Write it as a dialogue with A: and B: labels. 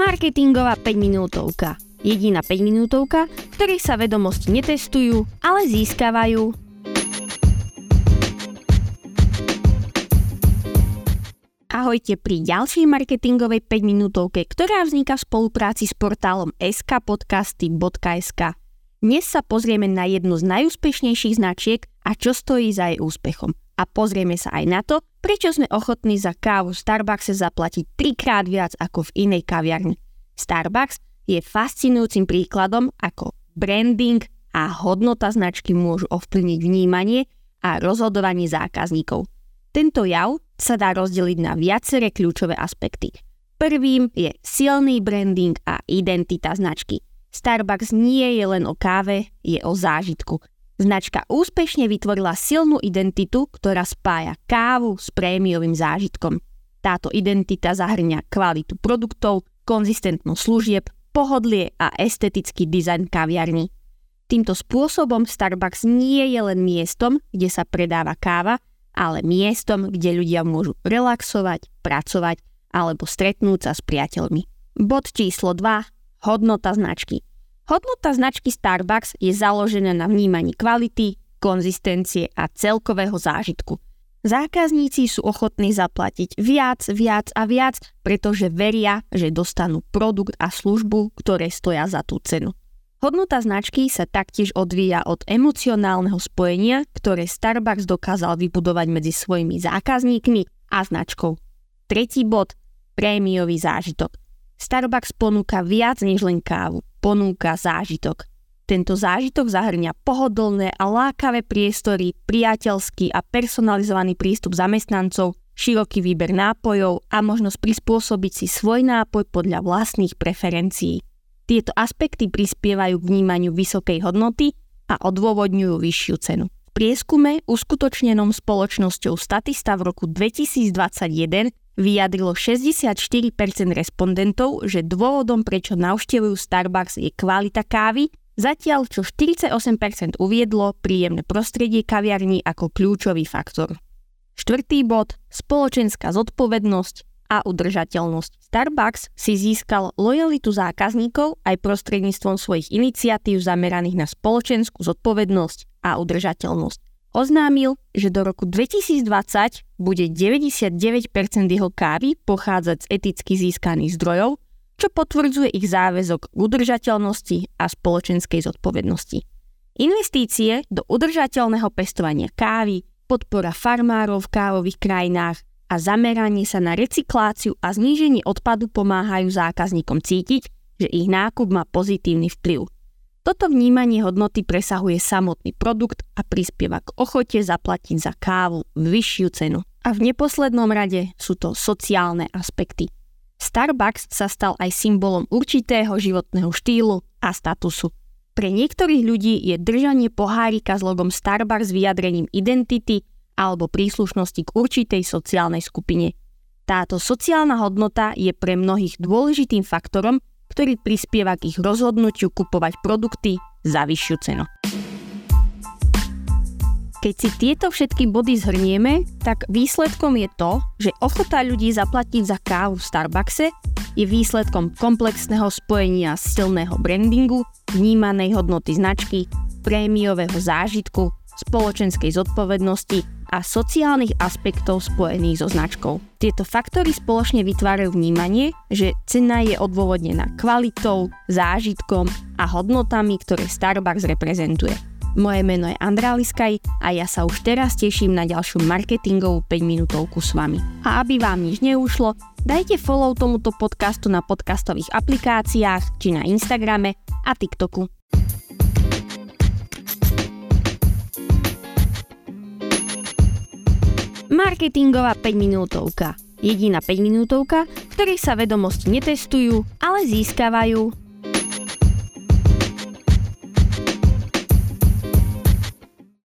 A: Marketingová 5 minútovka. Jediná 5 minútovka, v ktorej sa vedomosti netestujú, ale získavajú. Ahojte pri ďalšej marketingovej 5 minútovke, ktorá vzniká v spolupráci s portálom skpodcasty.sk. Dnes sa pozrieme na jednu z najúspešnejších značiek a čo stojí za jej úspechom. A pozrieme sa aj na to, Prečo sme ochotní za kávu v Starbuckse zaplatiť trikrát viac ako v inej kaviarni? Starbucks je fascinujúcim príkladom, ako branding a hodnota značky môžu ovplyvniť vnímanie a rozhodovanie zákazníkov. Tento jav sa dá rozdeliť na viaceré kľúčové aspekty. Prvým je silný branding a identita značky. Starbucks nie je len o káve, je o zážitku. Značka úspešne vytvorila silnú identitu, ktorá spája kávu s prémiovým zážitkom. Táto identita zahrňa kvalitu produktov, konzistentnosť služieb, pohodlie a estetický dizajn kaviarní. Týmto spôsobom Starbucks nie je len miestom, kde sa predáva káva, ale miestom, kde ľudia môžu relaxovať, pracovať alebo stretnúť sa s priateľmi. Bod číslo 2. Hodnota značky. Hodnota značky Starbucks je založená na vnímaní kvality, konzistencie a celkového zážitku. Zákazníci sú ochotní zaplatiť viac, viac a viac, pretože veria, že dostanú produkt a službu, ktoré stoja za tú cenu. Hodnota značky sa taktiež odvíja od emocionálneho spojenia, ktoré Starbucks dokázal vybudovať medzi svojimi zákazníkmi a značkou. Tretí bod – prémiový zážitok. Starbucks ponúka viac než len kávu ponúka zážitok. Tento zážitok zahrňa pohodlné a lákavé priestory, priateľský a personalizovaný prístup zamestnancov, široký výber nápojov a možnosť prispôsobiť si svoj nápoj podľa vlastných preferencií. Tieto aspekty prispievajú k vnímaniu vysokej hodnoty a odôvodňujú vyššiu cenu. V prieskume uskutočnenom spoločnosťou Statista v roku 2021 vyjadrilo 64% respondentov, že dôvodom, prečo navštevujú Starbucks je kvalita kávy, zatiaľ čo 48% uviedlo príjemné prostredie kaviarní ako kľúčový faktor. Štvrtý bod – spoločenská zodpovednosť a udržateľnosť. Starbucks si získal lojalitu zákazníkov aj prostredníctvom svojich iniciatív zameraných na spoločenskú zodpovednosť a udržateľnosť oznámil, že do roku 2020 bude 99% jeho kávy pochádzať z eticky získaných zdrojov, čo potvrdzuje ich záväzok k udržateľnosti a spoločenskej zodpovednosti. Investície do udržateľného pestovania kávy, podpora farmárov v kávových krajinách a zameranie sa na recykláciu a zníženie odpadu pomáhajú zákazníkom cítiť, že ich nákup má pozitívny vplyv toto vnímanie hodnoty presahuje samotný produkt a prispieva k ochote zaplatiť za kávu vyššiu cenu. A v neposlednom rade sú to sociálne aspekty. Starbucks sa stal aj symbolom určitého životného štýlu a statusu. Pre niektorých ľudí je držanie pohárika s logom Starbucks vyjadrením identity alebo príslušnosti k určitej sociálnej skupine. Táto sociálna hodnota je pre mnohých dôležitým faktorom, ktorý prispieva k ich rozhodnutiu kupovať produkty za vyššiu cenu. Keď si tieto všetky body zhrnieme, tak výsledkom je to, že ochota ľudí zaplatiť za kávu v Starbuckse je výsledkom komplexného spojenia silného brandingu, vnímanej hodnoty značky, prémiového zážitku, spoločenskej zodpovednosti a sociálnych aspektov spojených so značkou. Tieto faktory spoločne vytvárajú vnímanie, že cena je odôvodnená kvalitou, zážitkom a hodnotami, ktoré Starbucks reprezentuje. Moje meno je Andrá Liskaj a ja sa už teraz teším na ďalšiu marketingovú 5 minútovku s vami. A aby vám nič neušlo, dajte follow tomuto podcastu na podcastových aplikáciách či na Instagrame a TikToku. Marketingová 5 minútovka. Jediná 5 minútovka, v ktorej sa vedomosti netestujú, ale získavajú.